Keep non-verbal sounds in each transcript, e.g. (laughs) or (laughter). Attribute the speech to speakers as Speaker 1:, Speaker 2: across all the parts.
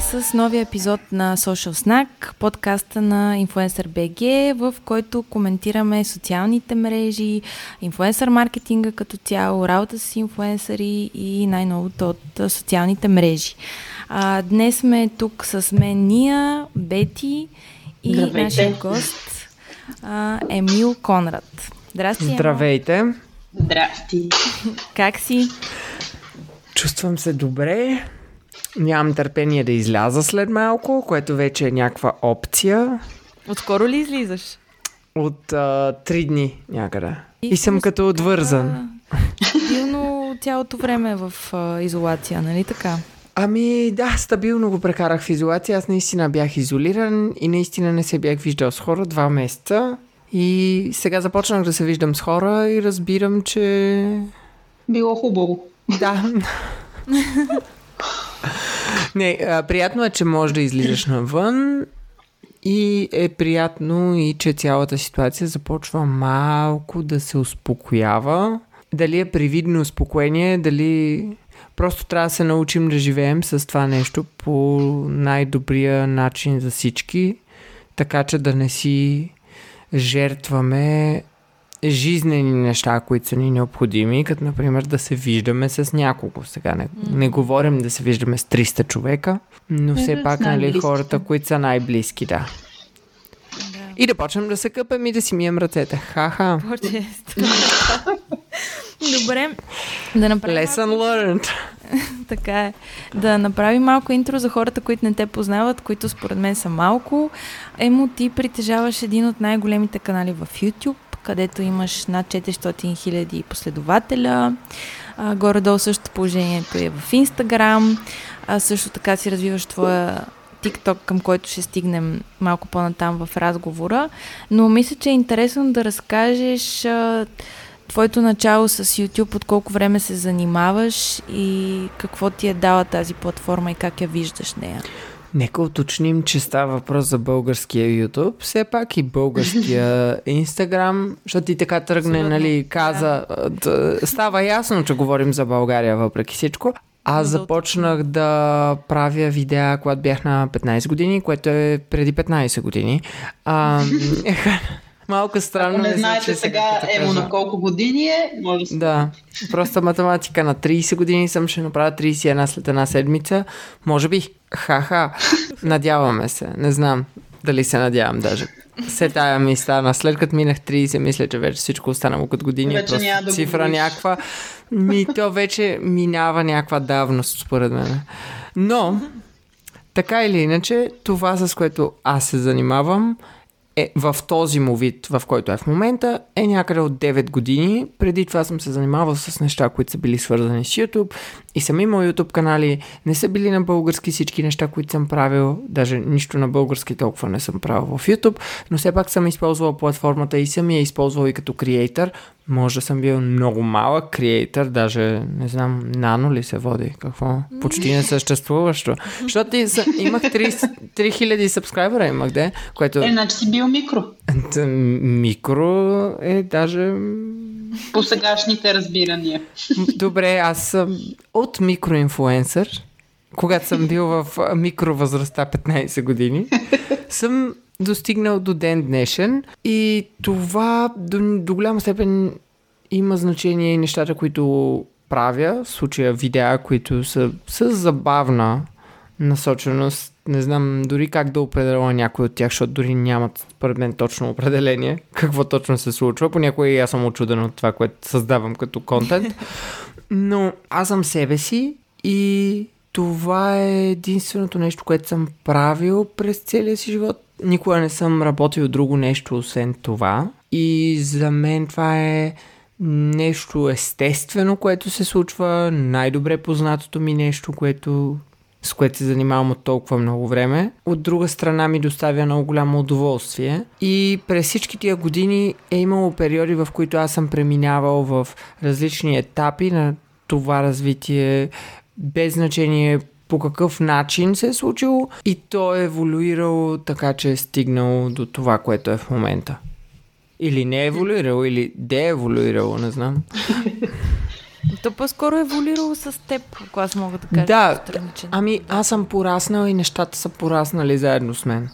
Speaker 1: Здравейте с новия епизод на Social Snack, подкаста на Influencer BG, в който коментираме социалните мрежи, инфлуенсър маркетинга като цяло, работа с инфлуенсъри и най-новото от социалните мрежи. А, днес сме тук с мен Ния, Бети и Здравейте. нашия гост а, Емил Конрад.
Speaker 2: Здрасти, Здравейте.
Speaker 3: Здрасти.
Speaker 1: Как си?
Speaker 2: Чувствам се добре. Нямам търпение да изляза след малко, което вече е някаква опция.
Speaker 1: Отскоро ли излизаш?
Speaker 2: От а, три дни някъде. И, и съм като отвързан.
Speaker 1: Стабилно цялото време в а, изолация, нали така?
Speaker 2: Ами да, стабилно го прекарах в изолация. Аз наистина бях изолиран и наистина не се бях виждал с хора два месеца. И сега започнах да се виждам с хора и разбирам, че...
Speaker 3: Било хубаво.
Speaker 2: Да. (laughs) Не, а, приятно е, че можеш да излизаш навън и е приятно и, че цялата ситуация започва малко да се успокоява. Дали е привидно успокоение, дали просто трябва да се научим да живеем с това нещо по най-добрия начин за всички, така че да не си жертваме жизнени неща, които са ни необходими, като например да се виждаме с няколко. Сега не, не говорим да се виждаме с 300 човека, но все пак нали, хората, които са най-близки, да. Да. И да почнем да се къпем и да си мием ръцете. Ха-ха.
Speaker 1: Добре, да направим...
Speaker 2: Lesson learned. (laughs)
Speaker 1: така е. Да направим малко интро за хората, които не те познават, които според мен са малко. Емо, ти притежаваш един от най-големите канали в YouTube където имаш над 400 хиляди последователя. А, горе-долу същото положението е в Инстаграм. Също така си развиваш твоя TikTok, към който ще стигнем малко по-натам в разговора. Но мисля, че е интересно да разкажеш а, твоето начало с YouTube, от колко време се занимаваш и какво ти е дала тази платформа и как я виждаш нея.
Speaker 2: Нека уточним, че става въпрос за българския YouTube, все пак и българския (laughs) Instagram, защото ти така тръгне, Абсолютно. нали, каза, да. става ясно, че говорим за България въпреки всичко. Аз започнах да правя видеа, когато бях на 15 години, което е преди 15 години. (laughs) А, Малко странно. Ако
Speaker 3: не знаете сега Емо на колко години е, може да
Speaker 2: Да, просто математика на 30 години съм, ще направя 31 след една седмица. Може би, ха-ха, надяваме се, не знам дали се надявам даже. Се тая ми стана. След като минах 30, мисля, че вече всичко останало като години. Вече просто няма да цифра някаква. Ми, то вече минава някаква давност, според мен. Но, така или иначе, това с което аз се занимавам е в този му вид, в който е в момента, е някъде от 9 години. Преди това съм се занимавал с неща, които са били свързани с YouTube и съм имал YouTube канали. Не са били на български всички неща, които съм правил. Даже нищо на български толкова не съм правил в YouTube, но все пак съм използвал платформата и съм я използвал и като креатор. Може да съм бил много малък креатор, даже не знам, нано ли се води, какво? Почти не съществуващо. Защото имах 30, 3000 сабскрайбера имах, де, което...
Speaker 3: Е, значи си бил микро.
Speaker 2: Микро е даже...
Speaker 3: По сегашните разбирания.
Speaker 2: Добре, аз съм от микроинфлуенсър, когато съм бил в микровъзрастта 15 години, съм достигнал до ден днешен и това до, до голяма степен има значение и нещата, които правя, в случая видеа, които са с забавна насоченост. Не знам дори как да определя някой от тях, защото дори нямат, според мен, точно определение какво точно се случва. Понякога и аз съм очуден от това, което създавам като контент. (laughs) Но аз съм себе си и това е единственото нещо, което съм правил през целия си живот. Никога не съм работил друго нещо, освен това. И за мен това е нещо естествено, което се случва, най-добре познатото ми нещо, което, с което се занимавам от толкова много време. От друга страна ми доставя много голямо удоволствие. И през всички тия години е имало периоди, в които аз съм преминавал в различни етапи на това развитие, без значение по какъв начин се е случило и то е еволюирало така, че е стигнал до това, което е в момента. Или не е еволюирало, или де е еволюирало, не знам. (laughs)
Speaker 1: То по-скоро е еволюирало с теб, ако аз мога да кажа.
Speaker 2: Да, ами аз съм пораснал и нещата са пораснали заедно с мен.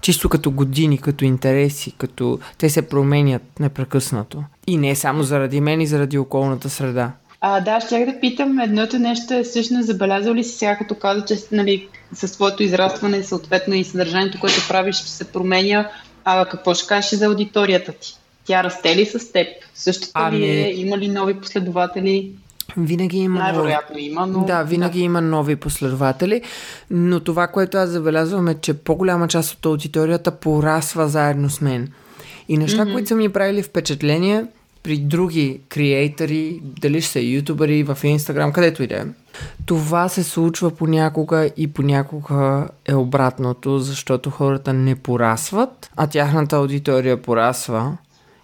Speaker 2: Чисто като години, като интереси, като те се променят непрекъснато. И не само заради мен, и заради околната среда.
Speaker 3: А, да, ще да питам, едното нещо е всъщност забелязал ли си сега, като каза, че нали, със своето израстване, съответно и съдържанието, което правиш, се променя. А какво ще кажеш за аудиторията ти? Тя расте ли с теб? Същото ами... ли е? Има ли нови последователи?
Speaker 2: Винаги има.
Speaker 3: Най-вероятно има, но.
Speaker 2: Да, винаги да. има нови последователи, но това, което аз забелязвам е, че по-голяма част от аудиторията порасва заедно с мен. И неща, mm-hmm. които са ми правили впечатление при други креатори, дали ще са ютубери в Инстаграм, където и да е. Това се случва понякога и понякога е обратното, защото хората не порасват, а тяхната аудитория порасва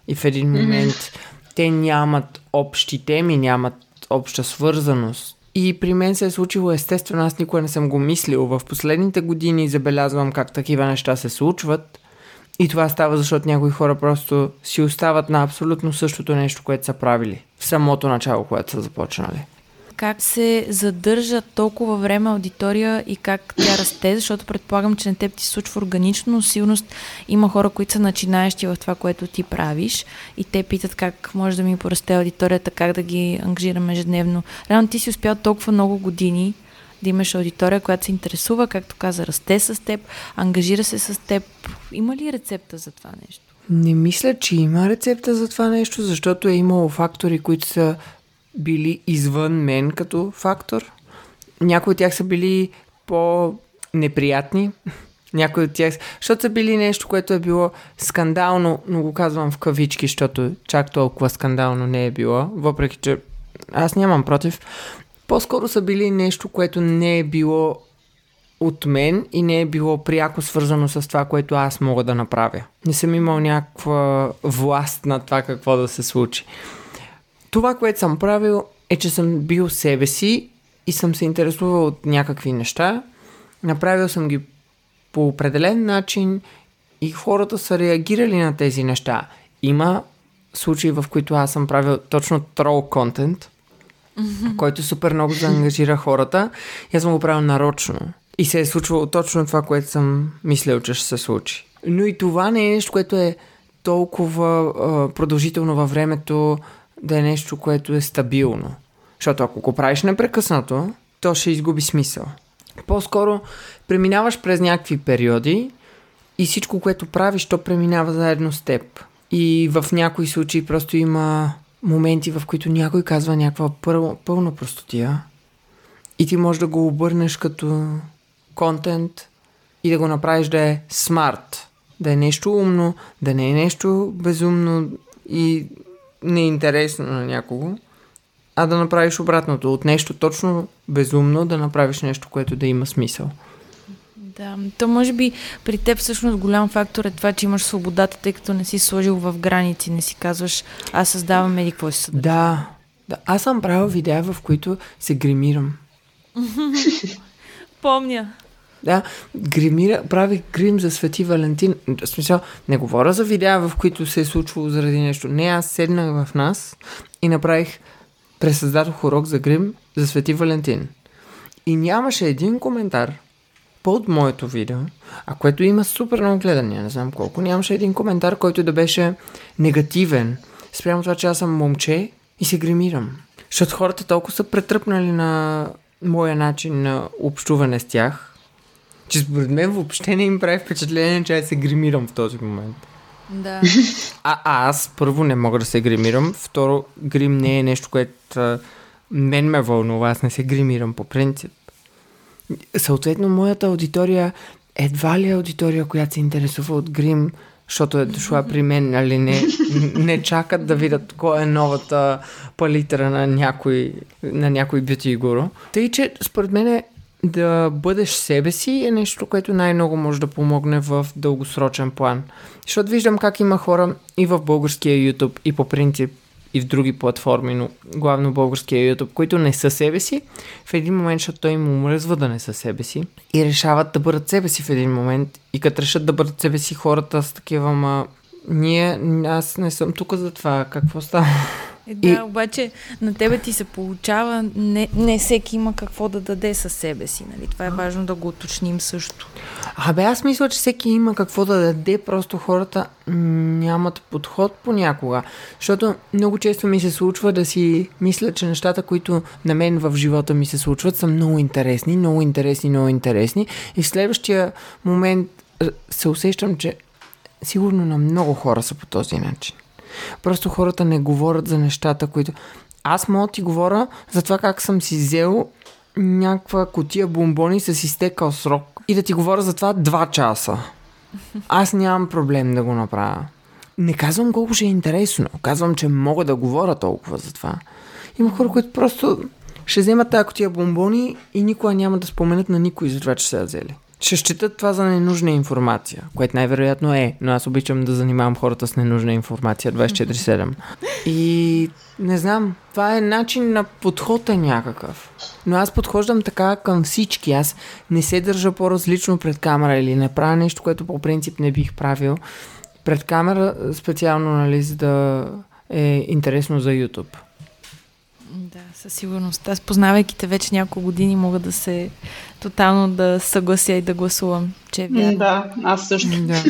Speaker 2: и в един момент mm-hmm. те нямат общи теми, нямат обща свързаност. И при мен се е случило естествено, аз никога не съм го мислил. В последните години забелязвам как такива неща се случват. И това става, защото някои хора просто си остават на абсолютно същото нещо, което са правили в самото начало, което са започнали
Speaker 1: как се задържа толкова време аудитория и как тя расте, защото предполагам, че на теб ти се случва органично, но сигурност има хора, които са начинаещи в това, което ти правиш и те питат как може да ми порасте аудиторията, как да ги ангажираме ежедневно. Реално ти си успял толкова много години да имаш аудитория, която се интересува, както каза, расте с теб, ангажира се с теб. Има ли рецепта за това нещо?
Speaker 2: Не мисля, че има рецепта за това нещо, защото е имало фактори, които са били извън мен като фактор. Някои от тях са били по-неприятни. (laughs) Някои от тях, защото са били нещо, което е било скандално, но го казвам в кавички, защото чак толкова скандално не е било, въпреки че аз нямам против. По-скоро са били нещо, което не е било от мен и не е било пряко свързано с това, което аз мога да направя. Не съм имал някаква власт на това какво да се случи. Това, което съм правил е, че съм бил себе си и съм се интересувал от някакви неща. Направил съм ги по определен начин и хората са реагирали на тези неща. Има случаи, в които аз съм правил точно трол контент, mm-hmm. който супер много заангажира хората и аз съм го правил нарочно. И се е случвало точно това, което съм мислил, че ще се случи. Но и това не е нещо, което е толкова а, продължително във времето, да е нещо, което е стабилно. Защото ако го правиш непрекъснато, то ще изгуби смисъл. По-скоро преминаваш през някакви периоди и всичко, което правиш, то преминава заедно с теб. И в някои случаи просто има моменти, в които някой казва някаква пъл, пълна простотия и ти можеш да го обърнеш като контент и да го направиш да е смарт, да е нещо умно, да не е нещо безумно и неинтересно на някого, а да направиш обратното. От нещо точно безумно да направиш нещо, което да има смисъл.
Speaker 1: Да, то може би при теб всъщност голям фактор е това, че имаш свободата, тъй като не си сложил в граници, не си казваш, аз създавам еди какво си съдържа.
Speaker 2: Да, да, аз съм правил видеа, в които се гримирам.
Speaker 1: Помня.
Speaker 2: Да, гримира, прави грим за Свети Валентин. В смисъл, не говоря за видеа, в които се е случвало заради нещо. Не, аз седнах в нас и направих, пресъздадох урок за грим за Свети Валентин. И нямаше един коментар под моето видео, а което има супер много гледания, не знам колко, нямаше един коментар, който да беше негативен спрямо това, че аз съм момче и се гримирам. Защото хората толкова са претръпнали на моя начин на общуване с тях, че според мен въобще не им прави впечатление, че аз се гримирам в този момент.
Speaker 1: Да.
Speaker 2: А, а аз първо не мога да се гримирам, второ грим не е нещо, което а, мен ме вълнува, аз не се гримирам по принцип. Съответно, моята аудитория едва ли е аудитория, която се интересува от грим, защото е дошла при мен, нали, не, не чакат да видят кой е новата палитра на някой, на някой бюти гуру. Тъй, че според мен е да бъдеш себе си е нещо, което най-много може да помогне в дългосрочен план. Защото виждам как има хора и в българския YouTube, и по принцип и в други платформи, но главно българския YouTube, които не са себе си, в един момент, защото той им умръзва да не са себе си и решават да бъдат себе си в един момент и като решат да бъдат себе си хората с такива, ма ние, аз не съм тук за това, какво става?
Speaker 1: Е, да, и... обаче на тебе ти се получава, не, не всеки има какво да даде със себе си, нали? Това е важно да го уточним също.
Speaker 2: Абе, аз мисля, че всеки има какво да даде, просто хората нямат подход понякога. Защото много често ми се случва да си мисля, че нещата, които на мен в живота ми се случват, са много интересни, много интересни, много интересни. И в следващия момент се усещам, че сигурно на много хора са по този начин. Просто хората не говорят за нещата, които... Аз мога ти говоря за това как съм си взел някаква котия бомбони с изтекал срок и да ти говоря за това два часа. Аз нямам проблем да го направя. Не казвам колко ще е интересно. Казвам, че мога да говоря толкова за това. Има хора, които просто ще вземат тази котия бомбони и никога няма да споменат на никой за това, че са я взели ще считат това за ненужна информация, което най-вероятно е, но аз обичам да занимавам хората с ненужна информация 24-7. И не знам, това е начин на подход е някакъв. Но аз подхождам така към всички. Аз не се държа по-различно пред камера или не правя нещо, което по принцип не бих правил. Пред камера специално, нали, за да е интересно за YouTube.
Speaker 1: Да, със сигурност. Аз познавайки те вече няколко години мога да се тотално да съглася и да гласувам, че е вярно.
Speaker 3: Да, аз също. Да.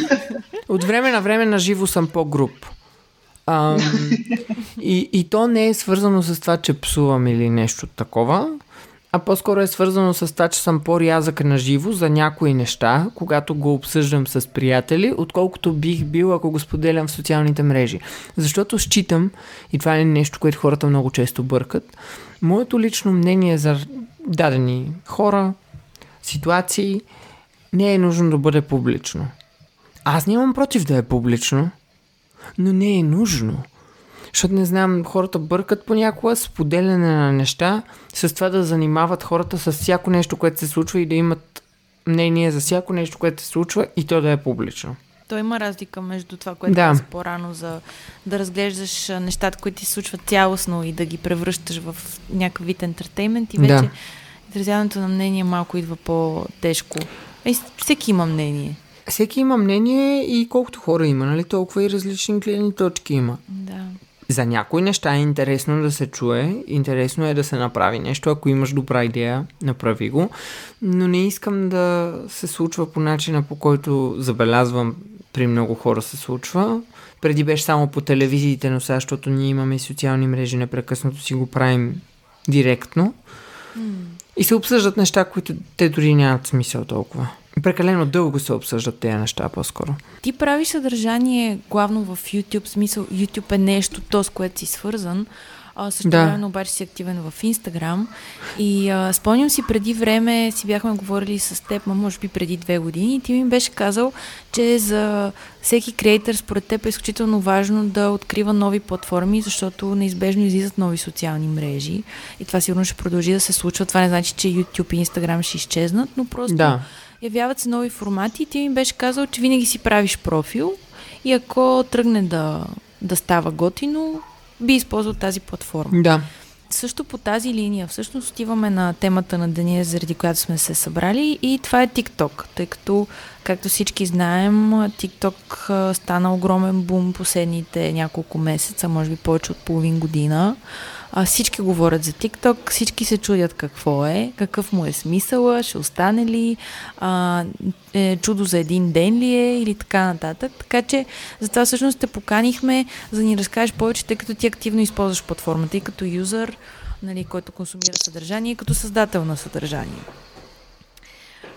Speaker 2: От време на време на живо съм по-груп. Ам, (laughs) и, и то не е свързано с това, че псувам или нещо такова, а по-скоро е свързано с това, че съм по-рязък на живо за някои неща, когато го обсъждам с приятели, отколкото бих бил, ако го споделям в социалните мрежи. Защото считам, и това е нещо, което хората много често бъркат, моето лично мнение за дадени хора, ситуации, не е нужно да бъде публично. Аз нямам против да е публично, но не е нужно. Защото не знам, хората бъркат понякога споделяне на неща, с това да занимават хората с всяко нещо, което се случва и да имат мнение за всяко нещо, което се случва и то да е публично.
Speaker 1: То има разлика между това, което да. каза по-рано за да разглеждаш нещата, които ти се случват цялостно и да ги превръщаш в някакъв вид ентертеймент и вече да. изразяването на мнение малко идва по-тежко. И всеки има мнение.
Speaker 2: Всеки има мнение и колкото хора има, нали? Толкова и различни гледни точки има.
Speaker 1: Да.
Speaker 2: За някои неща е интересно да се чуе, интересно е да се направи нещо. Ако имаш добра идея, направи го. Но не искам да се случва по начина, по който забелязвам при много хора се случва. Преди беше само по телевизиите, но сега, защото ние имаме социални мрежи, непрекъснато си го правим директно. Mm. И се обсъждат неща, които те дори нямат смисъл толкова. Прекалено дълго се обсъждат тези неща по-скоро.
Speaker 1: Ти правиш съдържание главно в YouTube, смисъл YouTube е нещо, то с което си свързан, а, също да. време обаче си активен в Инстаграм. И а, спомням си преди време, си бяхме говорили с теб, ма може би преди две години, и ти ми беше казал, че за всеки креатор според теб е изключително важно да открива нови платформи, защото неизбежно излизат нови социални мрежи. И това сигурно ще продължи да се случва. Това не значи, че YouTube и Instagram ще изчезнат, но просто да. Явяват се нови формати. И ти ми беше казал, че винаги си правиш профил и ако тръгне да, да става готино, би използвал тази платформа.
Speaker 2: Да.
Speaker 1: Също по тази линия, всъщност отиваме на темата на деня, заради която сме се събрали и това е TikTok, тъй като, както всички знаем, TikTok стана огромен бум последните няколко месеца, може би повече от половин година. А, всички говорят за TikTok, всички се чудят какво е, какъв му е смисъла, ще остане ли, а, е, чудо за един ден ли е или така нататък. Така че затова всъщност те поканихме, за да ни разкажеш повече, тъй като ти активно използваш платформата и като юзър, нали, който консумира съдържание, и като създател на съдържание.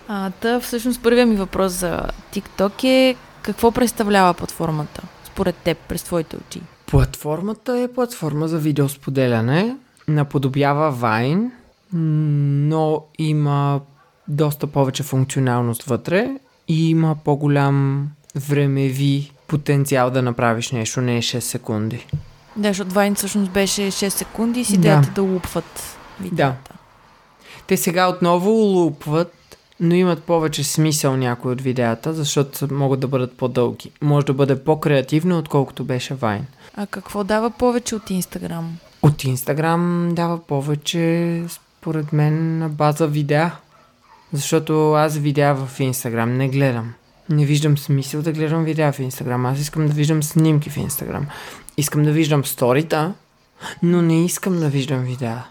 Speaker 1: А, та, всъщност първият ми въпрос за TikTok е какво представлява платформата според теб през твоите очи?
Speaker 2: Платформата е платформа за видеосподеляне, наподобява Vine, но има доста повече функционалност вътре и има по-голям времеви потенциал да направиш нещо, не е 6 секунди.
Speaker 1: Да, защото Vine всъщност беше 6 секунди с идеята да, да лупват видеята. Да.
Speaker 2: Те сега отново лупват но имат повече смисъл някои от видеята, защото могат да бъдат по-дълги. Може да бъде по-креативно, отколкото беше Вайн.
Speaker 1: А какво дава повече от Инстаграм?
Speaker 2: От Инстаграм дава повече, според мен, на база видеа. Защото аз видеа в Инстаграм не гледам. Не виждам смисъл да гледам видеа в Инстаграм. Аз искам да виждам снимки в Инстаграм. Искам да виждам сторита, Но не искам да виждам видеа.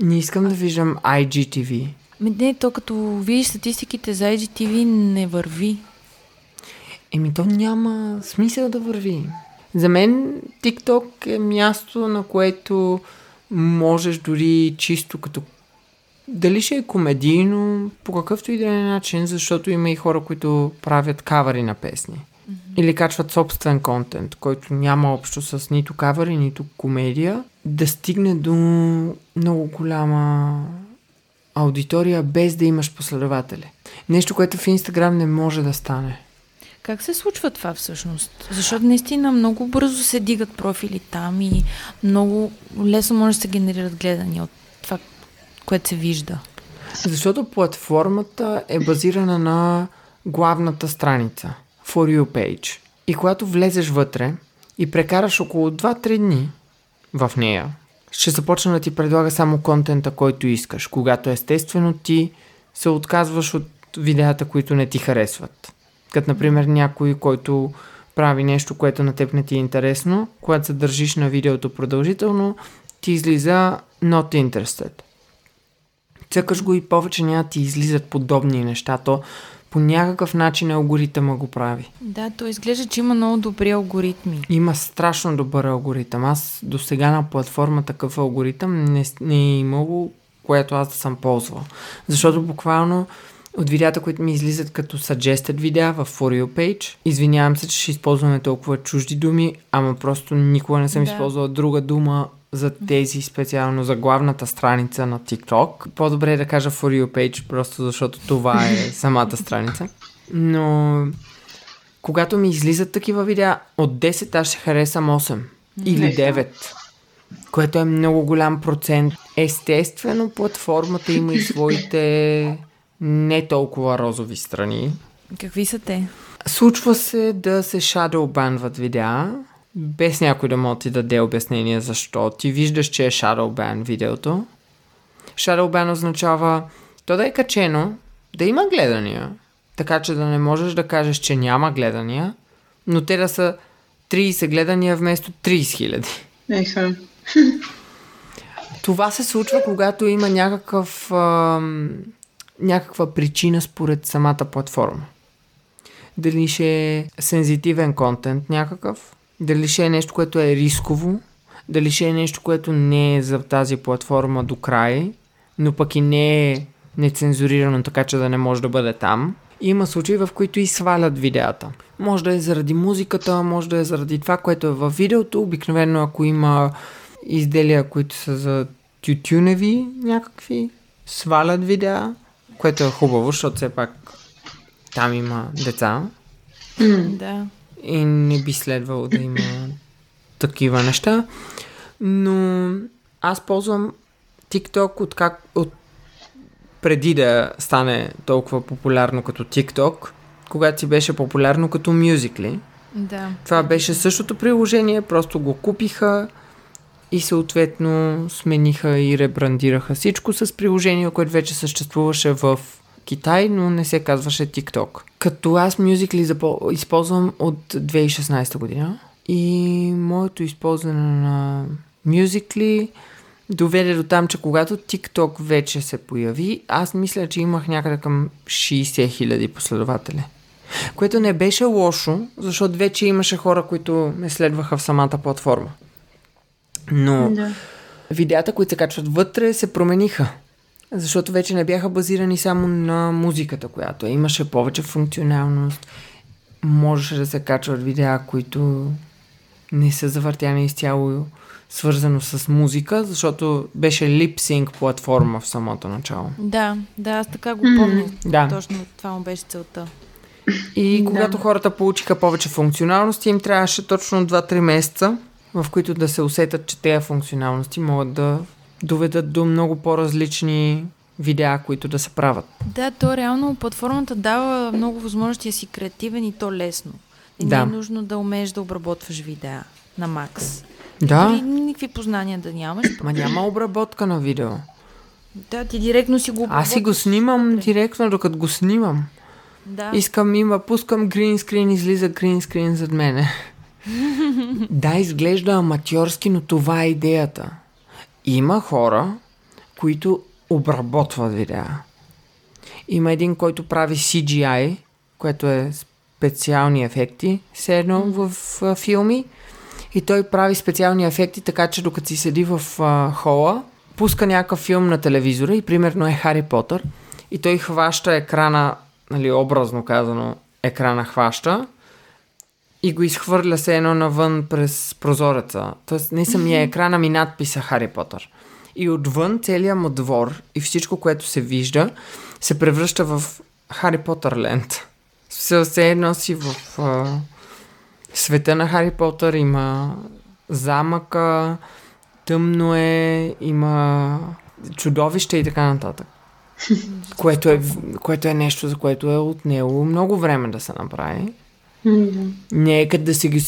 Speaker 2: Не искам да виждам IGTV.
Speaker 1: Не, то като видиш статистиките за IGTV не върви.
Speaker 2: Еми, то няма смисъл да върви. За мен TikTok е място, на което можеш дори чисто като дали ще е комедийно, по какъвто и да е начин, защото има и хора, които правят кавари на песни. Mm-hmm. Или качват собствен контент, който няма общо с нито кавари, нито комедия, да стигне до много голяма аудитория, без да имаш последователи. Нещо, което в Инстаграм не може да стане.
Speaker 1: Как се случва това всъщност? Защото наистина много бързо се дигат профили там и много лесно може да се генерират гледания от това, което се вижда.
Speaker 2: Защото платформата е базирана на главната страница, For You page. И когато влезеш вътре и прекараш около 2-3 дни в нея, ще започне да ти предлага само контента, който искаш, когато естествено ти се отказваш от видеята, които не ти харесват. Като, например, някой, който прави нещо, което на теб не ти е интересно, когато се държиш на видеото продължително, ти излиза not interested. Цъкаш го и повече няма ти излизат подобни неща. То по някакъв начин алгоритъма го прави.
Speaker 1: Да, то изглежда, че има много добри алгоритми.
Speaker 2: Има страшно добър алгоритъм. Аз до сега на платформа такъв алгоритъм не, не е имало, което аз да съм ползвал. Защото буквално от видеята, които ми излизат като suggested видеа в For You page. Извинявам се, че ще използваме толкова чужди думи, ама просто никога не съм да. използвала друга дума за тези, специално за главната страница на TikTok. По-добре е да кажа For You page, просто защото това е (laughs) самата страница. Но когато ми излизат такива видеа, от 10 аз ще харесам 8 или 9 което е много голям процент. Естествено, платформата има и своите не толкова розови страни.
Speaker 1: Какви са те?
Speaker 2: Случва се да се shadowbanват видеа, без някой да може ти даде обяснение защо. Ти виждаш, че е shadowban видеото. Shadowban означава то да е качено, да има гледания, така че да не можеш да кажеш, че няма гледания, но те да са 30 гледания вместо 30 хиляди.
Speaker 3: Еха.
Speaker 2: Това се случва, когато има някакъв ам, някаква причина според самата платформа. Дали ще е сензитивен контент някакъв, дали ще е нещо, което е рисково, дали ще е нещо, което не е за тази платформа до край, но пък и не е нецензурирано, така че да не може да бъде там. Има случаи, в които и свалят видеята. Може да е заради музиката, може да е заради това, което е във видеото. Обикновено, ако има изделия, които са за тютюневи някакви, свалят видеа което е хубаво, защото все пак там има деца.
Speaker 1: Да.
Speaker 2: И не би следвало да има такива неща. Но аз ползвам TikTok от как от преди да стане толкова популярно като TikTok, когато си беше популярно като Musical.ly.
Speaker 1: Да.
Speaker 2: Това беше същото приложение, просто го купиха и съответно смениха и ребрандираха всичко с приложение, което вече съществуваше в Китай, но не се казваше TikTok. Като аз Musical.ly използвам от 2016 година и моето използване на Musical.ly доведе до там, че когато TikTok вече се появи, аз мисля, че имах някъде към 60 000 последователи. Което не беше лошо, защото вече имаше хора, които ме следваха в самата платформа. Но да. видеята, които се качват вътре, се промениха. Защото вече не бяха базирани само на музиката, която е. Имаше повече функционалност. Можеше да се качват видеа, които не са завъртяни изцяло свързано с музика, защото беше липсинг платформа в самото начало.
Speaker 1: Да, да, аз така го помня. Да. Точно това му беше целта.
Speaker 2: И когато да. хората получиха повече функционалности, им трябваше точно 2-3 месеца, в които да се усетят, че тези функционалности могат да доведат до много по-различни видеа, които да се правят.
Speaker 1: Да, то реално платформата дава много възможности да си креативен и то лесно. И да. не е нужно да умееш да обработваш видеа на макс.
Speaker 2: Да.
Speaker 1: Дори никакви познания да нямаш.
Speaker 2: Ма няма обработка на видео.
Speaker 1: Да, ти директно си го
Speaker 2: Аз си го снимам директно, докато го снимам.
Speaker 1: Да.
Speaker 2: Искам, има, пускам грин скрин, излиза грин скрин зад мене. Да, изглежда аматьорски, но това е идеята. Има хора, които обработват видеа. Има един, който прави CGI, което е специални ефекти, все едно в, в филми. И той прави специални ефекти, така че докато си седи в а, хола, пуска някакъв филм на телевизора и примерно е Хари Потър. И той хваща екрана, нали, образно казано, екрана хваща и го изхвърля се едно навън през прозореца. Тоест не самия екран, ами надписа Хари Потър. И отвън целият му двор и всичко, което се вижда, се превръща в Хари Потър ленд. Все, все едно си в а, света на Хари Потър има замъка, тъмно е, има чудовище и така нататък. (laughs) което, е, което е нещо, за което е отнело много време да се направи. Не е като да си ги,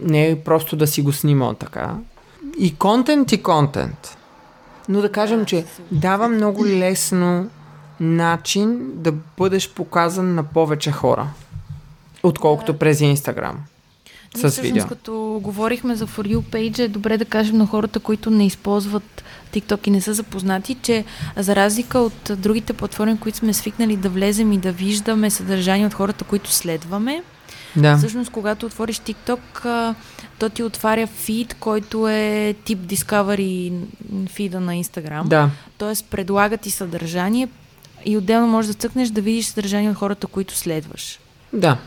Speaker 2: не е просто да си го снимал така. И контент и контент. Но да кажем, че дава много лесно начин да бъдеш показан на повече хора, отколкото през Инстаграм. С
Speaker 1: Всъщност,
Speaker 2: видео.
Speaker 1: като говорихме за For You page, е добре да кажем на хората, които не използват TikTok и не са запознати, че за разлика от другите платформи, които сме свикнали да влезем и да виждаме съдържание от хората, които следваме,
Speaker 2: Да.
Speaker 1: Всъщност, когато отвориш TikTok, то ти отваря фид, който е тип Discovery фида на Instagram.
Speaker 2: Да.
Speaker 1: Тоест, предлага ти съдържание и отделно можеш да цъкнеш да видиш съдържание от хората, които следваш.
Speaker 2: Да.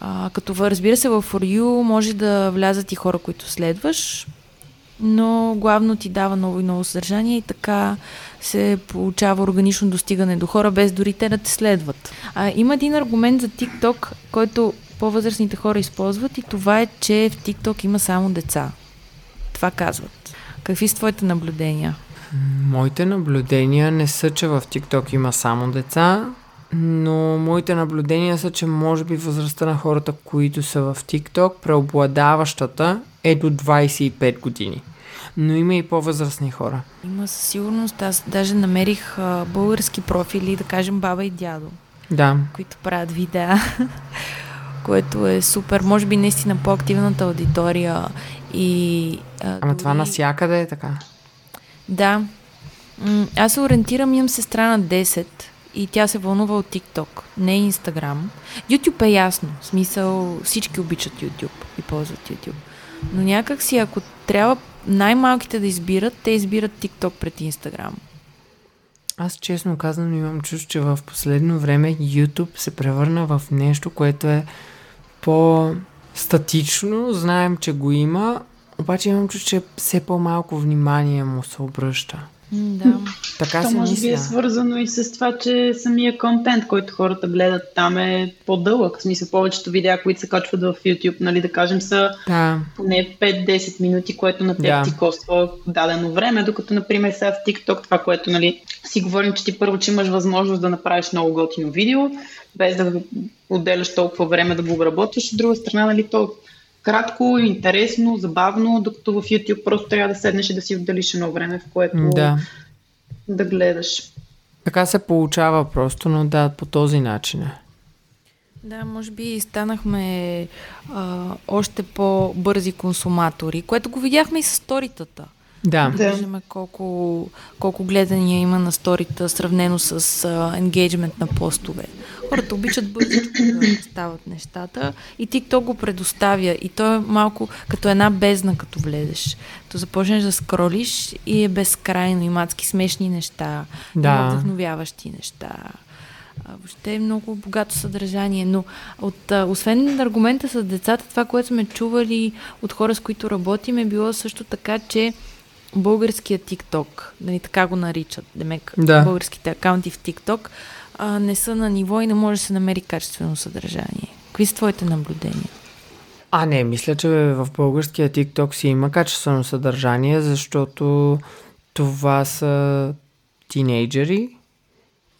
Speaker 1: А, като разбира се, в For You може да влязат и хора, които следваш, но главно ти дава ново и ново съдържание и така се получава органично достигане до хора, без дори те да те следват. А, има един аргумент за TikTok, който по-възрастните хора използват и това е, че в TikTok има само деца. Това казват. Какви са твоите наблюдения?
Speaker 2: Моите наблюдения не са, че в TikTok има само деца, но моите наблюдения са, че може би възрастта на хората, които са в TikTok, преобладаващата е до 25 години. Но има и по-възрастни хора.
Speaker 1: Има със сигурност. Аз даже намерих а, български профили, да кажем баба и дядо.
Speaker 2: Да.
Speaker 1: които правят видеа, (laughs) което е супер. Може би наистина по-активната аудитория и... А,
Speaker 2: Ама това
Speaker 1: дори-
Speaker 2: насякъде е така.
Speaker 1: Да. Аз се ориентирам, имам сестра на 10 и тя се вълнува от TikTok, не Instagram. YouTube е ясно. В смисъл, всички обичат YouTube и ползват YouTube. Но някак си, ако трябва най-малките да избират, те избират TikTok пред Instagram.
Speaker 2: Аз честно казано имам чувство, че в последно време YouTube се превърна в нещо, което е по-статично. Знаем, че го има, обаче имам чувство, че все по-малко внимание му се обръща.
Speaker 1: Да.
Speaker 2: Така
Speaker 3: То
Speaker 2: се
Speaker 3: може би е
Speaker 2: мисля.
Speaker 3: свързано и с това, че самия контент, който хората гледат там е по-дълъг. В смисъл, повечето видеа, които се качват в YouTube, нали, да кажем, са
Speaker 2: Да,
Speaker 3: поне 5-10 минути, което на теб
Speaker 2: Да.
Speaker 3: ти коства дадено време, докато, например, сега в TikTok, това, което нали, си говорим, че ти първо, че имаш възможност да направиш много готино видео, без да отделяш толкова време да го обработваш, от друга страна, нали, то е кратко, интересно, забавно, докато в YouTube просто трябва да седнеш и да си отделиш едно време, в което
Speaker 2: да.
Speaker 3: да гледаш.
Speaker 2: Така се получава просто, но да, по този начин е.
Speaker 1: Да, може би станахме а, още по-бързи консуматори, което го видяхме и с сторитата.
Speaker 2: Да.
Speaker 3: Да.
Speaker 1: Виждаме колко, колко гледания има на сторита, сравнено с а, енгейджмент на постове. Хората обичат бързичко да стават нещата и TikTok го предоставя. И то е малко като една бездна, като влезеш. То започнеш да скролиш и е безкрайно. Има адски смешни неща,
Speaker 2: Да.
Speaker 1: вдъхновяващи неща. Въобще е много богато съдържание, но от, освен аргумента с децата, това, което сме чували от хора, с които работим, е било също така, че българският TikTok, нали, така го наричат, демек,
Speaker 2: Да.
Speaker 1: българските акаунти в TikTok, а, не са на ниво и не може да се намери качествено съдържание. Какви са твоите наблюдения?
Speaker 2: А, не, мисля, че в българския TikTok си има качествено съдържание, защото това са тинейджери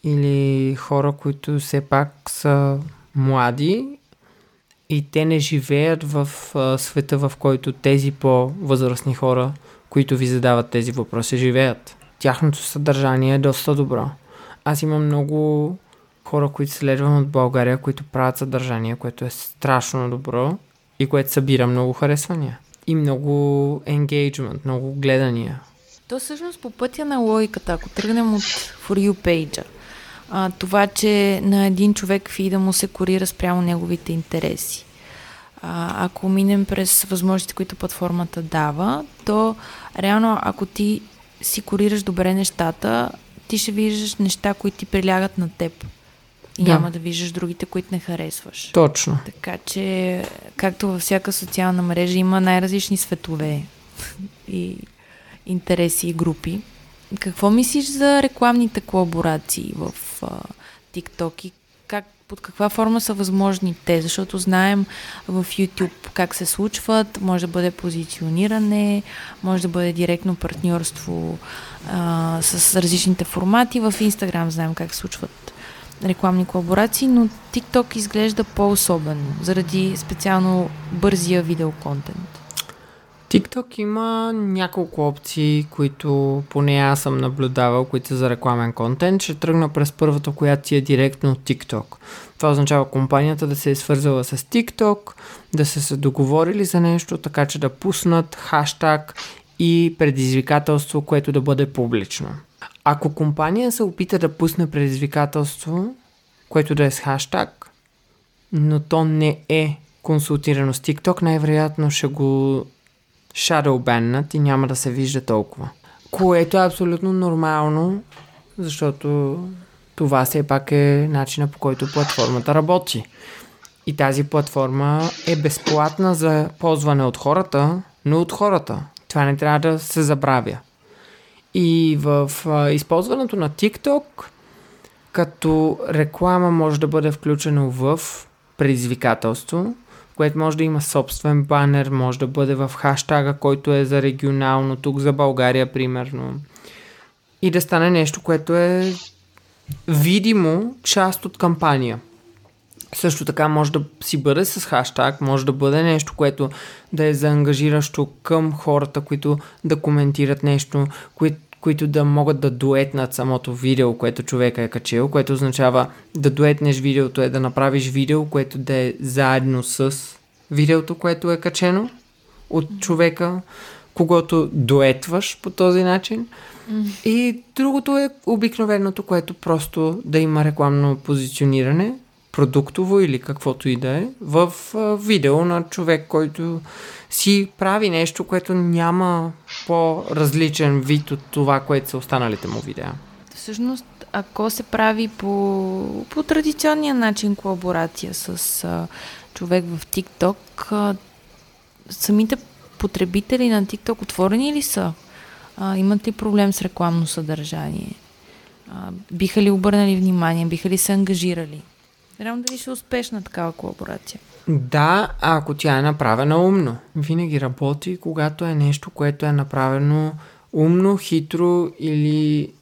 Speaker 2: или хора, които все пак са млади и те не живеят в а, света, в който тези по-възрастни хора, които ви задават тези въпроси, живеят. Тяхното съдържание е доста добро. Аз имам много хора, които следвам от България, които правят съдържание, което е страшно добро и което събира много харесвания и много engagement, много гледания.
Speaker 1: То всъщност по пътя на логиката, ако тръгнем от For You page а, това, че на един човек фида му се корира спрямо неговите интереси. А, ако минем през възможностите, които платформата дава, то реално ако ти си корираш добре нещата, ти ще виждаш неща, които ти прилягат на теб. И да. няма да виждаш другите, които не харесваш.
Speaker 2: Точно.
Speaker 1: Така че, както във всяка социална мрежа, има най-различни светове (laughs) и интереси и групи. Какво мислиш за рекламните колаборации в а, TikTok и как, под каква форма са възможни те? Защото знаем в YouTube как се случват, може да бъде позициониране, може да бъде директно партньорство а, с различните формати. В Instagram знаем как се случват рекламни колаборации, но TikTok изглежда по-особено, заради специално бързия видеоконтент.
Speaker 2: TikTok има няколко опции, които поне аз съм наблюдавал, които са за рекламен контент. Ще тръгна през първата, която ти е директно от TikTok. Това означава компанията да се е свързала с TikTok, да са се договорили за нещо, така че да пуснат хаштаг и предизвикателство, което да бъде публично. Ако компания се опита да пусне предизвикателство, което да е с хаштаг, но то не е консултирано с TikTok, най-вероятно ще го shadowbannат и няма да се вижда толкова. Което е абсолютно нормално, защото това все пак е начина по който платформата работи. И тази платформа е безплатна за ползване от хората, но от хората. Това не трябва да се забравя. И в а, използването на TikTok, като реклама може да бъде включено в предизвикателство, което може да има собствен банер, може да бъде в хаштага, който е за регионално, тук за България, примерно. И да стане нещо, което е видимо част от кампания. Също така може да си бъде с хаштаг, може да бъде нещо, което да е заангажиращо към хората, които да коментират нещо, които които да могат да дуетнат самото видео, което човека е качил, което означава да дуетнеш видеото е да направиш видео, което да е заедно с видеото, което е качено от човека, когато дуетваш по този начин. Mm. И другото е обикновеното, което просто да има рекламно позициониране, продуктово или каквото и да е, в видео на човек, който си прави нещо, което няма по-различен вид от това, което са останалите му видеа.
Speaker 1: Всъщност, ако се прави по, по традиционния начин колаборация с а, човек в TikTok, а, самите потребители на TikTok отворени ли са? А, имат ли проблем с рекламно съдържание? А, биха ли обърнали внимание? Биха ли се ангажирали? Реално дали ще е успешна такава колаборация?
Speaker 2: Да, ако тя е направена умно. Винаги работи, когато е нещо, което е направено умно, хитро или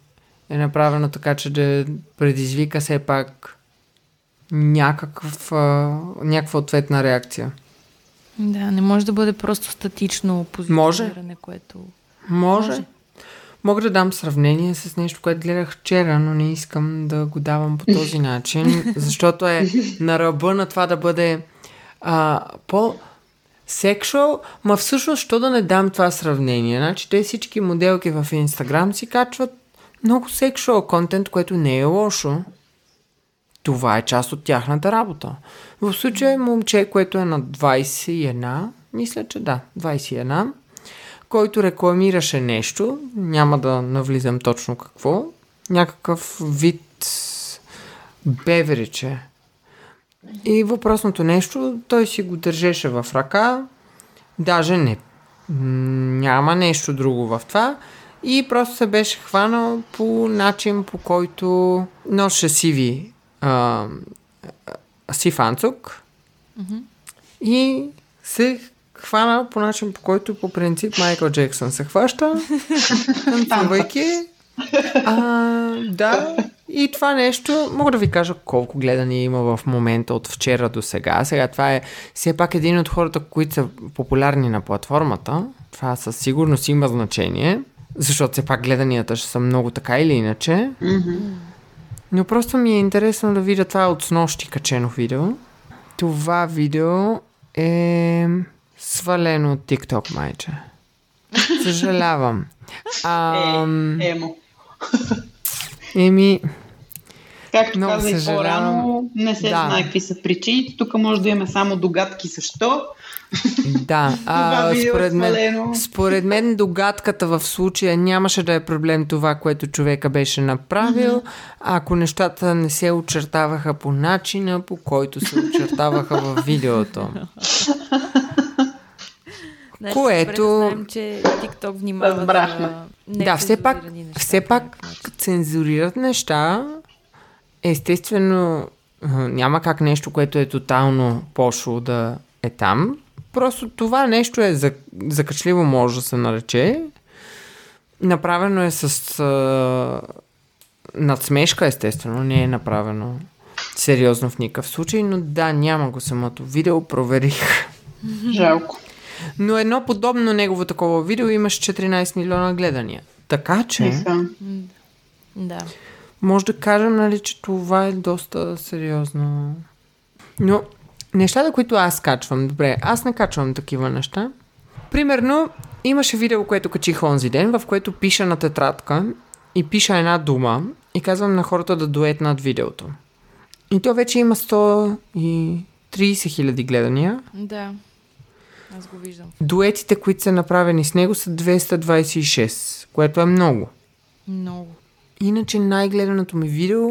Speaker 2: е направено така, че да предизвика все пак някакъв, някаква ответна реакция.
Speaker 1: Да, не може да бъде просто статично позициониране, може. което...
Speaker 2: Може. може. Мога да дам сравнение с нещо, което гледах вчера, но не искам да го давам по този начин, (laughs) защото е на ръба на това да бъде а, по сексуал, ма всъщност, що да не дам това сравнение? Значи, те всички моделки в Инстаграм си качват много сексуал контент, което не е лошо. Това е част от тяхната работа. В случая момче, което е на 21, мисля, че да, 21, който рекламираше нещо, няма да навлизам точно какво, някакъв вид бевериче. И въпросното нещо, той си го държеше в ръка, даже не, няма нещо друго в това и просто се беше хванал по начин, по който ноше сиви а, сив анцук mm-hmm. и се хвана по начин, по който по принцип Майкъл Джексън се хваща, танцувайки. А, да, и това нещо, мога да ви кажа колко гледания има в момента от вчера до сега. Сега това е все пак един от хората, които са популярни на платформата. Това със сигурност има значение, защото все пак гледанията ще са много така или иначе. Mm-hmm. Но просто ми е интересно да видя това от снощи качено видео. Това видео е свалено от TikTok, майче. Съжалявам. А,
Speaker 3: Е, емо.
Speaker 2: еми,
Speaker 3: Както
Speaker 2: Много
Speaker 3: казах
Speaker 2: съжалявам.
Speaker 3: по-рано, не се
Speaker 2: Да.
Speaker 3: знае какви са причините. Тук може да имаме само догадки защо.
Speaker 2: да. А, (laughs)
Speaker 3: е
Speaker 2: според, мен, според мен догадката в случая нямаше да е проблем това, което човека беше направил, ако нещата не се очертаваха по начина, по който се очертаваха в (laughs) видеото. (laughs)
Speaker 1: Значи,
Speaker 2: Което-
Speaker 1: да знаем, че TikTok внимава
Speaker 3: Разбрахме.
Speaker 1: за
Speaker 2: Да, все пак,
Speaker 1: неща
Speaker 2: все пак
Speaker 1: начин.
Speaker 2: цензурират неща. Естествено, няма как нещо, което е тотално пошло да е там. Просто това нещо е за, закачливо, може да се нарече. Направено е с а, надсмешка, естествено. Не е направено сериозно в никакъв случай, но да, няма го самото видео, проверих.
Speaker 3: Жалко.
Speaker 2: Но едно подобно негово такова видео имаш 14 милиона гледания. Така че...
Speaker 1: Да.
Speaker 2: Може да кажем, нали, че това е доста сериозно. Но нещата, които аз качвам, добре, аз не качвам такива неща. Примерно, имаше видео, което качих онзи ден, в което пиша на тетрадка и пиша една дума и казвам на хората да дуетнат видеото. И то вече има 130 хиляди гледания.
Speaker 1: Да. Аз го виждам.
Speaker 2: Дуетите, които са направени с него са 226, което е много.
Speaker 1: Много.
Speaker 2: Иначе най-гледаното ми видео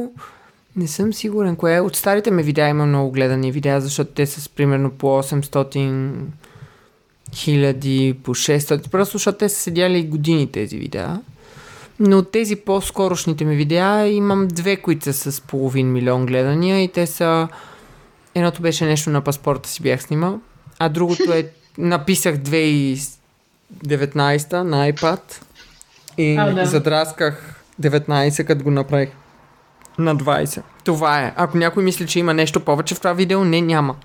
Speaker 2: не съм сигурен кое е. От старите ми видеа има много гледани видеа, защото те са с примерно по 800 хиляди, по 600, просто защото те са седяли години тези видеа. Но от тези по-скорошните ми видеа имам две, които са с половин милион гледания и те са... Едното беше нещо на паспорта си бях снимал, а другото е... Написах 2019 на iPad и
Speaker 3: А, да.
Speaker 2: задрасках 19, като го направих на 20. Това е. Ако някой мисли, че има нещо повече в това видео, не, няма.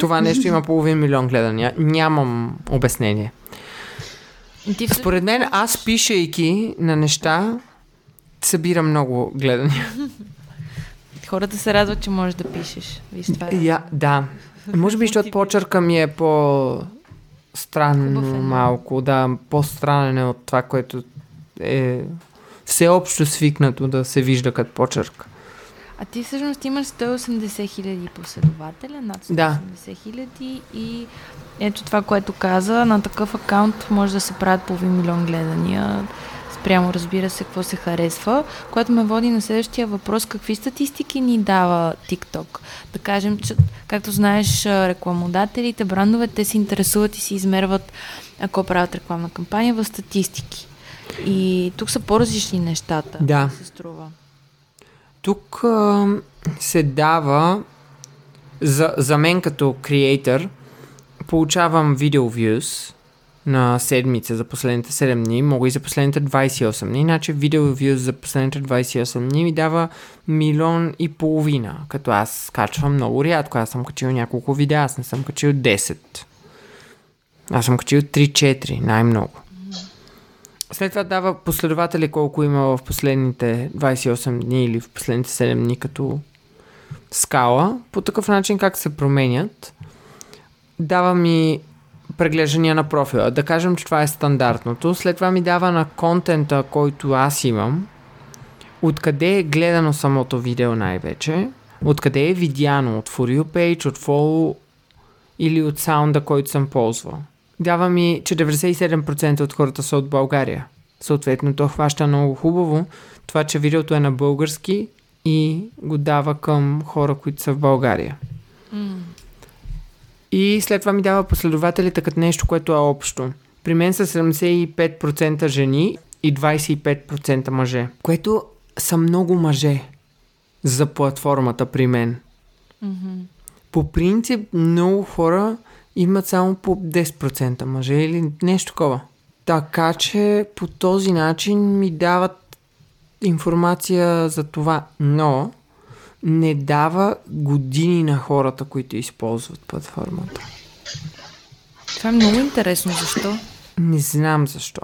Speaker 2: Това нещо има половин милион гледания. Нямам обяснение. Според мен, аз пишейки на неща, събирам много гледания.
Speaker 1: хората се радват, че можеш да пишеш. Виж това е.
Speaker 2: Я, да. Може би, защото почерка ми е по странно
Speaker 1: Хубав е, да.
Speaker 2: малко, да, по-странен е от това, което е всеобщо свикнато да се вижда като почерк.
Speaker 1: А ти всъщност имаш 180 хиляди последователя, над 180
Speaker 2: Да.
Speaker 1: хиляди и ето това, което каза, на такъв акаунт може да се правят половин милион гледания. Спрямо, разбира се, какво се харесва, което ме води на следващия въпрос. Какви статистики ни дава TikTok? Да кажем, че, както знаеш, рекламодателите, брандове, те се интересуват и си измерват, ако правят рекламна кампания, в статистики. И тук са по-различни нещата,
Speaker 2: Да.
Speaker 1: се струва.
Speaker 2: Тук а, се дава за, за мен като креатор получавам видео views на седмица за последните 7 дни, мога и за последните 28 дни, иначе видео views за последните 28 дни ми дава милион и половина, като аз качвам много рядко, аз съм качил няколко видеа, аз не съм качил 10. Аз съм качил 3-4, най-много. След това дава последователи колко има в последните 28 дни или в последните 7 дни като скала. По такъв начин как се променят. Дава ми преглеждания на профила. Да кажем, че това е стандартното. След това ми дава на контента, който аз имам. Откъде е гледано самото видео най-вече. Откъде е видяно. От For You Page, от Follow или от саунда, който съм ползвал. Дава ми, че 97% от хората са от България. Съответно, то хваща много хубаво това, че видеото е на български и го дава към хора, които са в България. И след това ми дава последователите като нещо, което е общо. При мен са 75% жени и 25% мъже, което са много мъже за платформата при мен. По принцип, много хора имат само по 10% мъже или нещо такова. Така че по този начин ми дават информация за това, но не дава години на хората, които използват платформата.
Speaker 1: Това е много интересно. Защо?
Speaker 2: Не знам защо.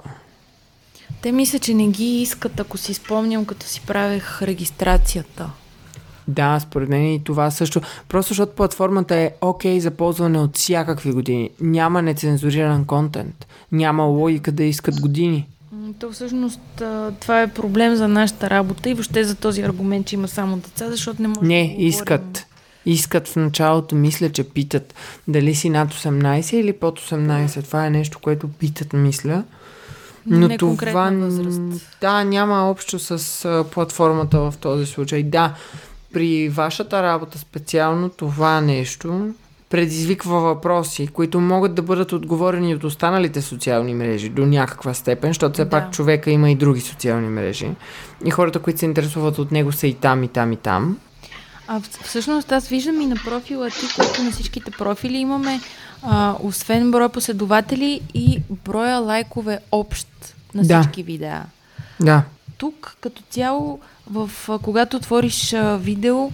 Speaker 1: Те мисля, че не ги искат, ако си спомням, като си правех регистрацията.
Speaker 2: Да, според мен и това също. Просто защото платформата е окей за ползване от всякакви години. Няма нецензуриран контент. Няма логика да искат години.
Speaker 1: То всъщност това е проблем за нашата работа и въобще за този аргумент, че има само деца, защото не може да
Speaker 2: Не,
Speaker 1: говорим.
Speaker 2: искат. Искат в началото, мисля, че питат дали си над 18 или под 18. Това е нещо, което питат, мисля. Но
Speaker 1: не
Speaker 2: това
Speaker 1: възраст.
Speaker 2: Да, няма общо с платформата в този случай. Да, при вашата работа специално това нещо предизвиква въпроси, които могат да бъдат отговорени от останалите социални мрежи до някаква степен, защото все
Speaker 1: Да.
Speaker 2: пак човека има и други социални мрежи. И хората, които се интересуват от него са и там, и там, и там.
Speaker 1: А всъщност аз виждам и на профила ти, който на всичките профили имаме, а, освен броя последователи и броя лайкове общ на
Speaker 2: Да.
Speaker 1: всички видеа.
Speaker 2: Да.
Speaker 1: Тук като цяло, в, когато отвориш а, видео,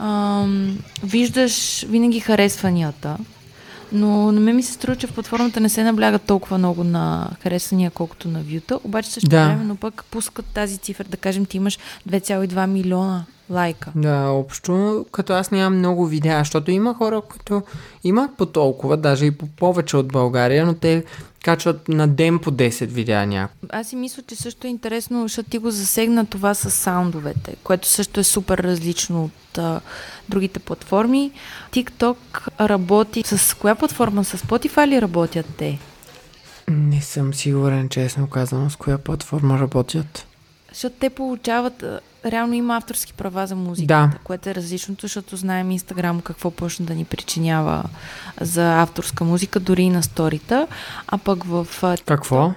Speaker 1: ам, виждаш винаги харесванията. Но на мен ми се струва, че в платформата не се набляга толкова много на харесвания, колкото на вюта. Обаче също
Speaker 2: Да.
Speaker 1: времено пък пускат тази цифра. Да кажем, ти имаш 2,2 милиона лайка.
Speaker 2: Да, общо, като аз нямам много видеа, защото има хора, които имат по толкова, даже и по повече от България, но те качват на ден по 10 видеа някакво.
Speaker 1: Аз си мисля, че също е интересно, защото ти го засегна това с саундовете, което също е супер различно от а, другите платформи. TikTok работи с коя платформа? С Spotify ли работят те?
Speaker 2: Не съм сигурен, честно казано, с коя платформа работят.
Speaker 1: Защото те получават, реално има авторски права за музиката,
Speaker 2: Да.
Speaker 1: което е различното, защото знаем Инстаграм какво почна да ни причинява за авторска музика, дори и на сторита, а пък в а,
Speaker 2: Какво?
Speaker 1: TikTok,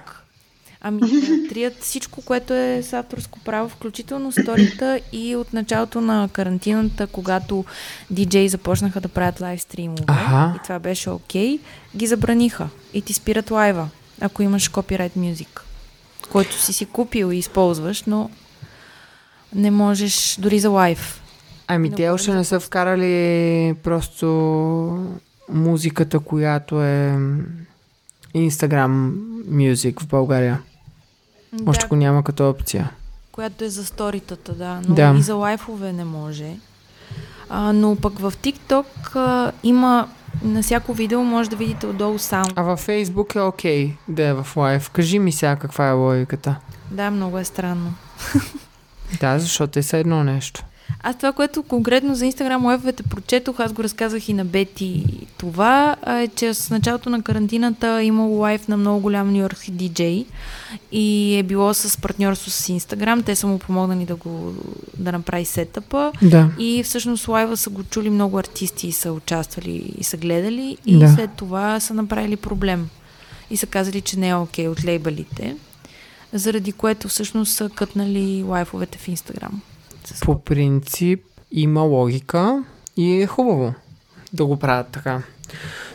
Speaker 1: Ами, трият всичко, което е с авторско право, включително сторията и от началото на карантината, когато диджеи започнаха да правят лайв стримове
Speaker 2: Аха.
Speaker 1: и това беше окей, ги забраниха и ти спират лайва, ако имаш копирайт мюзик, който си си купил и използваш, но не можеш дори за лайв.
Speaker 2: Ами
Speaker 1: Не
Speaker 2: те още не са вкарали просто музиката, която е Instagram Music в България. Още
Speaker 1: Да,
Speaker 2: го няма като опция.
Speaker 1: която е за сторитата, да, но
Speaker 2: Да.
Speaker 1: и за лайфове не може. А, но пък в TikTok а, има на всяко видео може да видите отдолу саунд.
Speaker 2: А във Facebook е окей да е в лайв. Кажи ми сега каква е логиката.
Speaker 1: Да, много е странно. (laughs)
Speaker 2: Да, защото те са едно нещо.
Speaker 1: Аз това, което конкретно за Instagram лайфовете прочетох, аз го разказах и на Бети това, е, че с началото на карантината е имало лайф на много голям нью-йоркски диджей и е било с партньорство с Instagram. Те са му помогнали да го да направи сетъпа
Speaker 2: Да.
Speaker 1: и всъщност лайва са го чули много артисти и са участвали и са гледали и
Speaker 2: Да.
Speaker 1: след това са направили проблем и са казали, че не е окей от лейбълите, заради което всъщност са кътнали лайфовете в. С
Speaker 2: По принцип има логика и е хубаво да го правят така.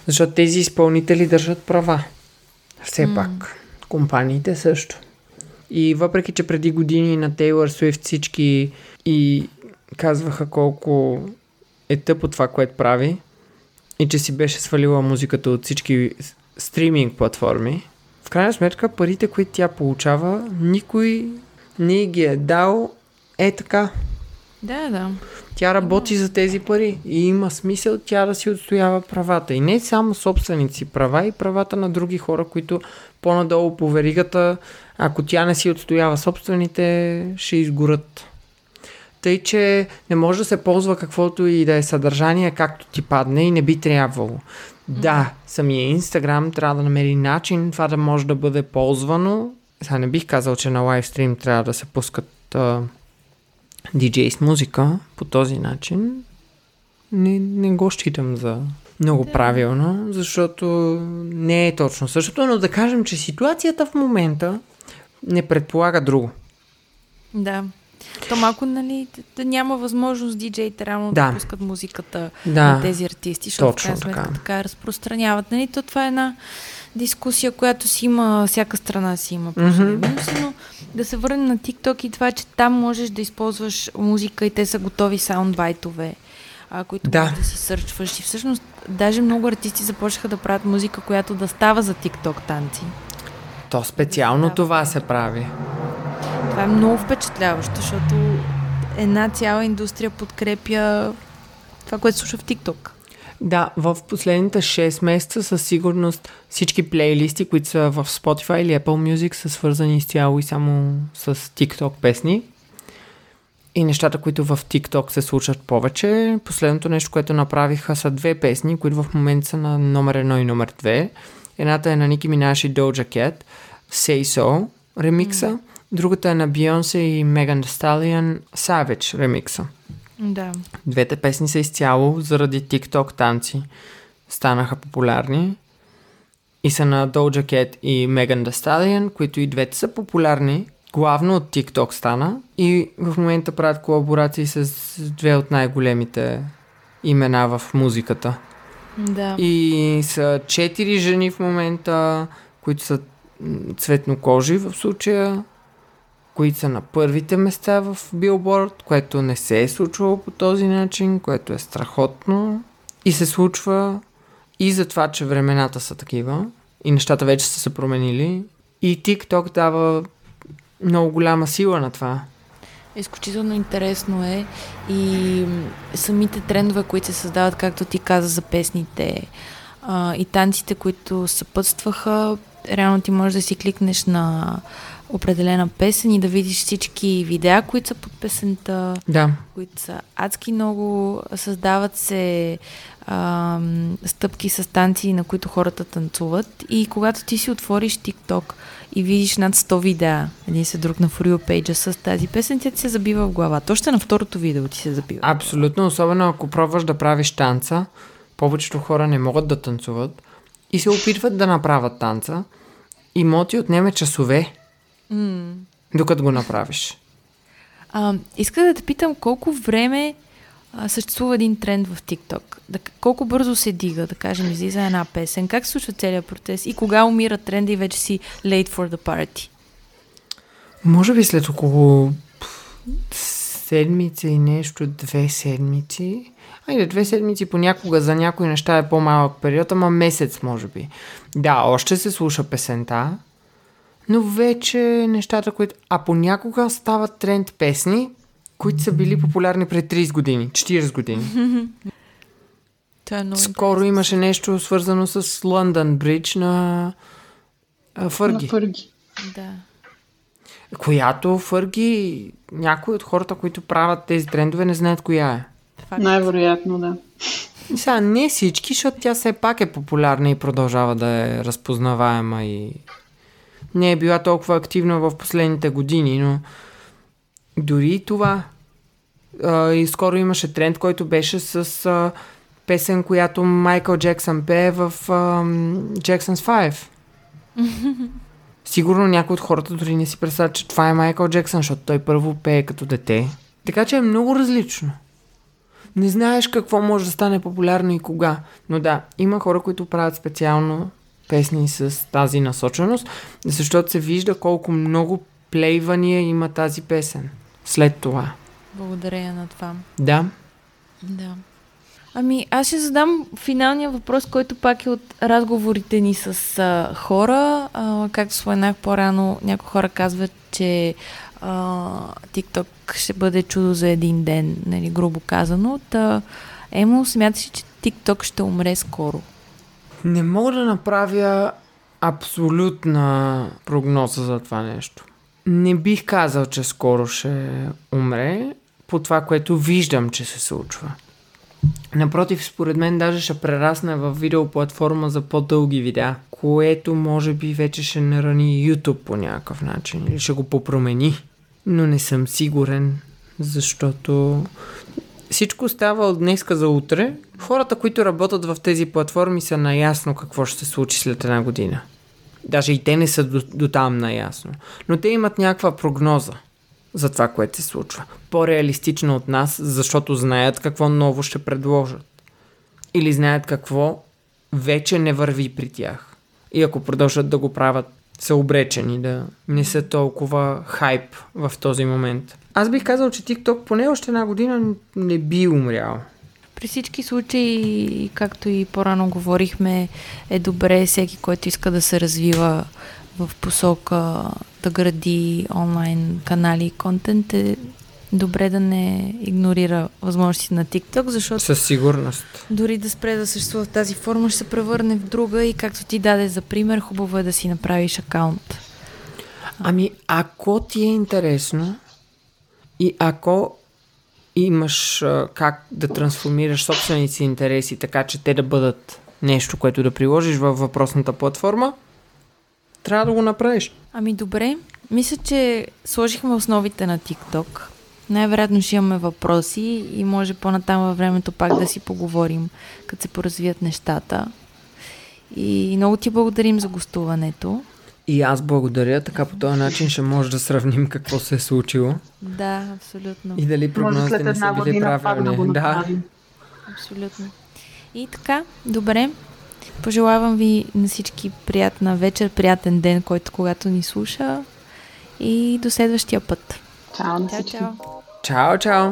Speaker 2: Защото тези изпълнители държат права. Все
Speaker 1: М.
Speaker 2: пак. Компаниите също. И въпреки, че преди години на Тейлър Суифт всички и казваха колко е тъпо това, което прави и че си беше свалила музиката от всички стриминг платформи, в крайна сметка парите, които тя получава, никой не ги е дал е така.
Speaker 1: Да, да.
Speaker 2: Тя работи за тези пари и има смисъл тя да си отстоява правата. И не само собственици права, и правата на други хора, които по-надолу по веригата, ако тя не си отстоява собствените, ще изгорят. Тъй, че не може да се ползва каквото и да е съдържание, както ти падне и не би трябвало. Да, самия Инстаграм трябва да намери начин това да може да бъде ползвано. Сега не бих казал, че на лайвстрим трябва да се пускат а, диджей с музика по този начин. Не, не го считам за много
Speaker 1: Да.
Speaker 2: правилно, защото не е точно същото, но да кажем, че ситуацията в момента не предполага друго.
Speaker 1: Да. То малко, нали, да- да няма възможност диджеите рано да,
Speaker 2: Да.
Speaker 1: пускат музиката
Speaker 2: Да.
Speaker 1: на тези артисти, защото
Speaker 2: точно
Speaker 1: в крайна сметка
Speaker 2: така.
Speaker 1: я разпространяват. Нали, то това е една дискусия, която си има, всяка страна си има минуси, но да се върнем на TikTok и това, че там можеш да използваш музика и те са готови саундбайтове, а, които
Speaker 2: Да.
Speaker 1: да си сърчваш. И всъщност даже много артисти започнаха да правят музика, която да става за TikTok танци.
Speaker 2: То специално
Speaker 1: Да.
Speaker 2: това се прави.
Speaker 1: Това е много впечатляващо, защото една цяла индустрия подкрепя това, което слуша в TikTok.
Speaker 2: Да, в последните 6 месеца със сигурност всички плейлисти, които са в Spotify или Apple Music са свързани изцяло и само с TikTok песни. И нещата, които в TikTok се случват повече. Последното нещо, което направиха са две песни, които в момента са на номер 1 и номер 2. Едната е на Ники Минаш и Doja Cat, Say So, ремикса. Mm. Другата е на Beyoncé и Thee Stallion, Savage ремикса.
Speaker 1: Да.
Speaker 2: Двете песни са изцяло заради TikTok танци. Станаха популярни. И са на Doja Cat и Megan Thee Stallion, които и двете са популярни. Главно от TikTok стана. И в момента правят колаборации с две от най-големите имена в музиката.
Speaker 1: Да.
Speaker 2: И са четири жени в момента, които са цветнокожи в случая които са на първите места в билборд, което не се е случвало по този начин, което е страхотно и се случва и за това, че времената са такива и нещата вече са се променили и TikTok дава много голяма сила на това.
Speaker 1: Изключително интересно е и самите трендове, които се създават, както ти каза за песните а, и танците, които съпътстваха, реално ти можеш да си кликнеш на определена песен и да видиш всички видеа, които са под песента,
Speaker 2: да.
Speaker 1: които са адски много, създават се а, стъпки с танци, на които хората танцуват и когато ти си отвориш TikTok и видиш над 100 видеа, един се друг на For You page с тази песен, тя ти се забива в главата. Още на второто видео ти се забива.
Speaker 2: Абсолютно, особено ако пробваш да правиш танца, повечето хора не могат да танцуват и се опитват да направят танца и може ти отнеме часове
Speaker 1: Mm.
Speaker 2: Докато го направиш.
Speaker 1: А, иска да те питам колко време а, съществува един тренд в TikTok. Да, колко бързо се дига, да кажем, излиза една песен. Как се случва целият процес и кога умира тренда и вече си late for the party?
Speaker 2: Може би след около седмица и нещо, две седмици. Айде, две седмици понякога за някои неща е по-малък период, ама месец може би. Да, още се слуша песента, но вече нещата, които... А понякога стават тренд песни, които са били популярни пред 30 години, 40 години. (laughs)
Speaker 1: Това е много
Speaker 2: Скоро имаше нещо свързано с Лондон Бридж на Фърги.
Speaker 3: На Фърги.
Speaker 1: Да.
Speaker 2: Която Фърги, някои от хората, които правят тези трендове, не знаят коя е.
Speaker 3: Факт. Най-вероятно, да.
Speaker 2: И сега не всички, защото тя все пак е популярна и продължава да е разпознаваема и не е била толкова активна в последните години, но дори и това. А, и скоро имаше тренд, който беше с а, песен, която Майкъл Джексън пее в Jackson's (laughs) 5. Сигурно някои от хората дори не си представят, че това е Майкъл Джексън, защото той първо пее като дете. Така че е много различно. Не знаеш какво може да стане популярно и кога. Но да, има хора, които правят специално песни с тази насоченост, защото се вижда колко много плейвания има тази песен след това.
Speaker 1: Благодаря на това.
Speaker 2: Да.
Speaker 1: Да. Ами, аз ще задам финалния въпрос, който пак е от разговорите ни с а, хора. А, както споменах по-рано, някои хора казват, че а, TikTok ще бъде чудо за един ден, нали, грубо казано. Та, Емо, смяташ че TikTok ще умре скоро?
Speaker 2: Не мога да направя абсолютна прогноза за това нещо. Не бих казал, че скоро ще умре по това, което виждам, че се случва. Напротив, според мен даже ще прерасне в видеоплатформа за по-дълги видеа, което може би вече ще нарани YouTube по някакъв начин или ще го попромени. Но не съм сигурен, защото всичко става от днеска за утре. Хората, които работят в тези платформи са наясно какво ще се случи след една година. Даже и те не са до, до там наясно. Но те имат някаква прогноза за това, което се случва. По-реалистично от нас, защото знаят какво ново ще предложат. Или знаят какво вече не върви при тях. И ако продължат да го правят, са обречени да не са толкова хайп в този момент. Аз бих казал, че TikTok поне още една година не би умрял.
Speaker 1: При всички случаи, както и по-рано говорихме, е добре всеки, който иска да се развива в посока да гради онлайн канали и контент, е добре да не игнорира възможностите на TikTok, защото
Speaker 2: Със сигурност.
Speaker 1: дори да спре да съществува в тази форма, ще се превърне в друга и както ти даде за пример, хубаво е да си направиш акаунт.
Speaker 2: Ами, ако ти е интересно и ако имаш как да трансформираш собствените си интереси, така че те да бъдат нещо, което да приложиш във въпросната платформа, трябва да го направиш.
Speaker 1: Ами добре, мисля, че сложихме основите на TikTok. Най-вероятно ще имаме въпроси и може по-натам във времето пак да си поговорим, като се поразвият нещата. И много ти благодарим за гостуването.
Speaker 2: И аз благодаря, така по този начин ще може да сравним какво се е случило
Speaker 1: Да, абсолютно.
Speaker 2: и дали прогнозите не са били
Speaker 3: да
Speaker 2: правилни. Да,
Speaker 3: направим.
Speaker 1: Абсолютно. И така, добре. Пожелавам ви на всички приятна вечер, приятен ден, който когато ни слуша. И до следващия път.
Speaker 3: Чао на всички.
Speaker 1: чао.
Speaker 2: чао, чао!